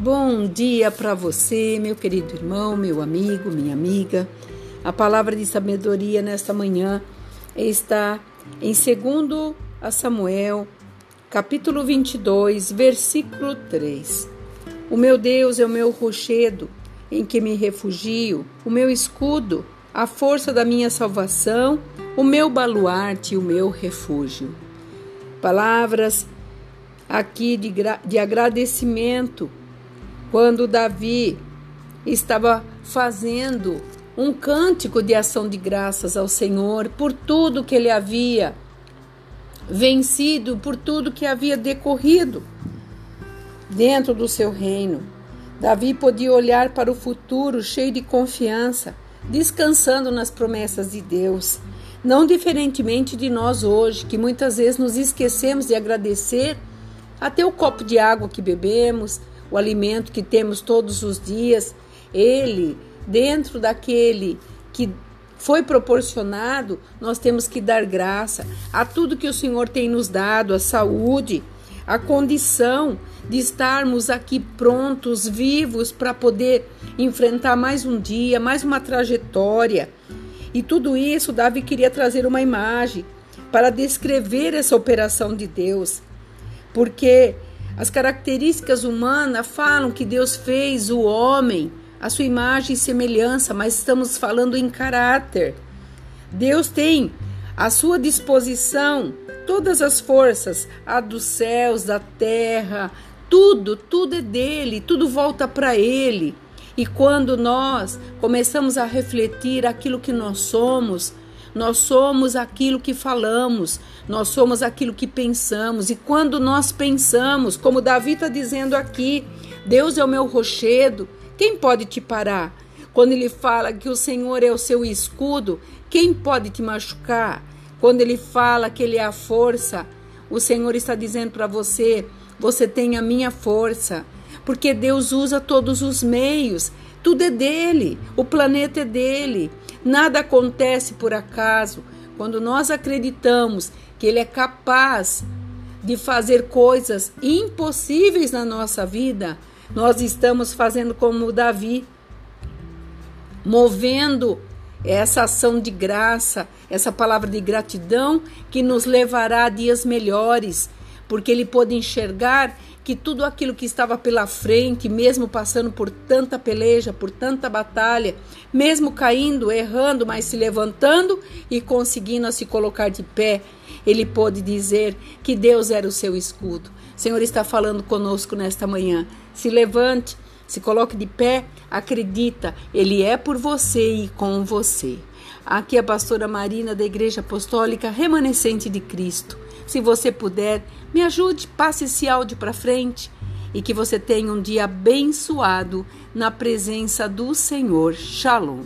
bom dia para você, meu querido irmão, meu amigo, minha amiga. A palavra de sabedoria nesta manhã está em 2 Samuel, capítulo 22, versículo 3. O meu Deus é o meu rochedo, em que me refugio, o meu escudo, a força da minha salvação, o meu baluarte e o meu refúgio. Palavras aqui de, de agradecimento quando Davi estava fazendo um cântico de ação de graças ao Senhor por tudo que ele havia vencido, por tudo que havia decorrido dentro do seu reino. Davi podia olhar para o futuro cheio de confiança, descansando nas promessas de Deus. Não diferentemente de nós hoje, que muitas vezes nos esquecemos de agradecer até o copo de água que bebemos, o alimento que temos todos os dias, ele, dentro daquele que foi proporcionado, nós temos que dar graça a tudo que o Senhor tem nos dado, a saúde, a condição de estarmos aqui prontos, vivos para poder enfrentar mais um dia, mais uma trajetória. E tudo isso, Davi queria trazer uma imagem para descrever essa operação de Deus, porque as características humanas falam que Deus fez o homem a sua imagem e semelhança, mas estamos falando em caráter. Deus tem à sua disposição todas as forças, a dos céus, da terra, tudo, tudo é dele, tudo volta para ele. E quando nós começamos a refletir aquilo que nós somos, nós somos aquilo que falamos, nós somos aquilo que pensamos. E quando nós pensamos, como Davi está dizendo aqui, Deus é o meu rochedo, quem pode te parar? Quando ele fala que o Senhor é o seu escudo, quem pode te machucar? Quando ele fala que ele é a força, o Senhor está dizendo para você: você tem a minha força. Porque Deus usa todos os meios, tudo é dele, o planeta é dele. Nada acontece por acaso. Quando nós acreditamos que Ele é capaz de fazer coisas impossíveis na nossa vida, nós estamos fazendo como Davi, movendo essa ação de graça, essa palavra de gratidão que nos levará a dias melhores, porque ele pôde enxergar que tudo aquilo que estava pela frente, mesmo passando por tanta peleja, por tanta batalha, mesmo caindo, errando, mas se levantando e conseguindo se colocar de pé, ele pôde dizer que Deus era o seu escudo. O Senhor está falando conosco nesta manhã. Se levante, se coloque de pé, acredita, Ele é por você e com você. Aqui é a pastora Marina da Igreja Apostólica Remanescente de Cristo. Se você puder, me ajude, passe esse áudio para frente e que você tenha um dia abençoado na presença do Senhor. Shalom.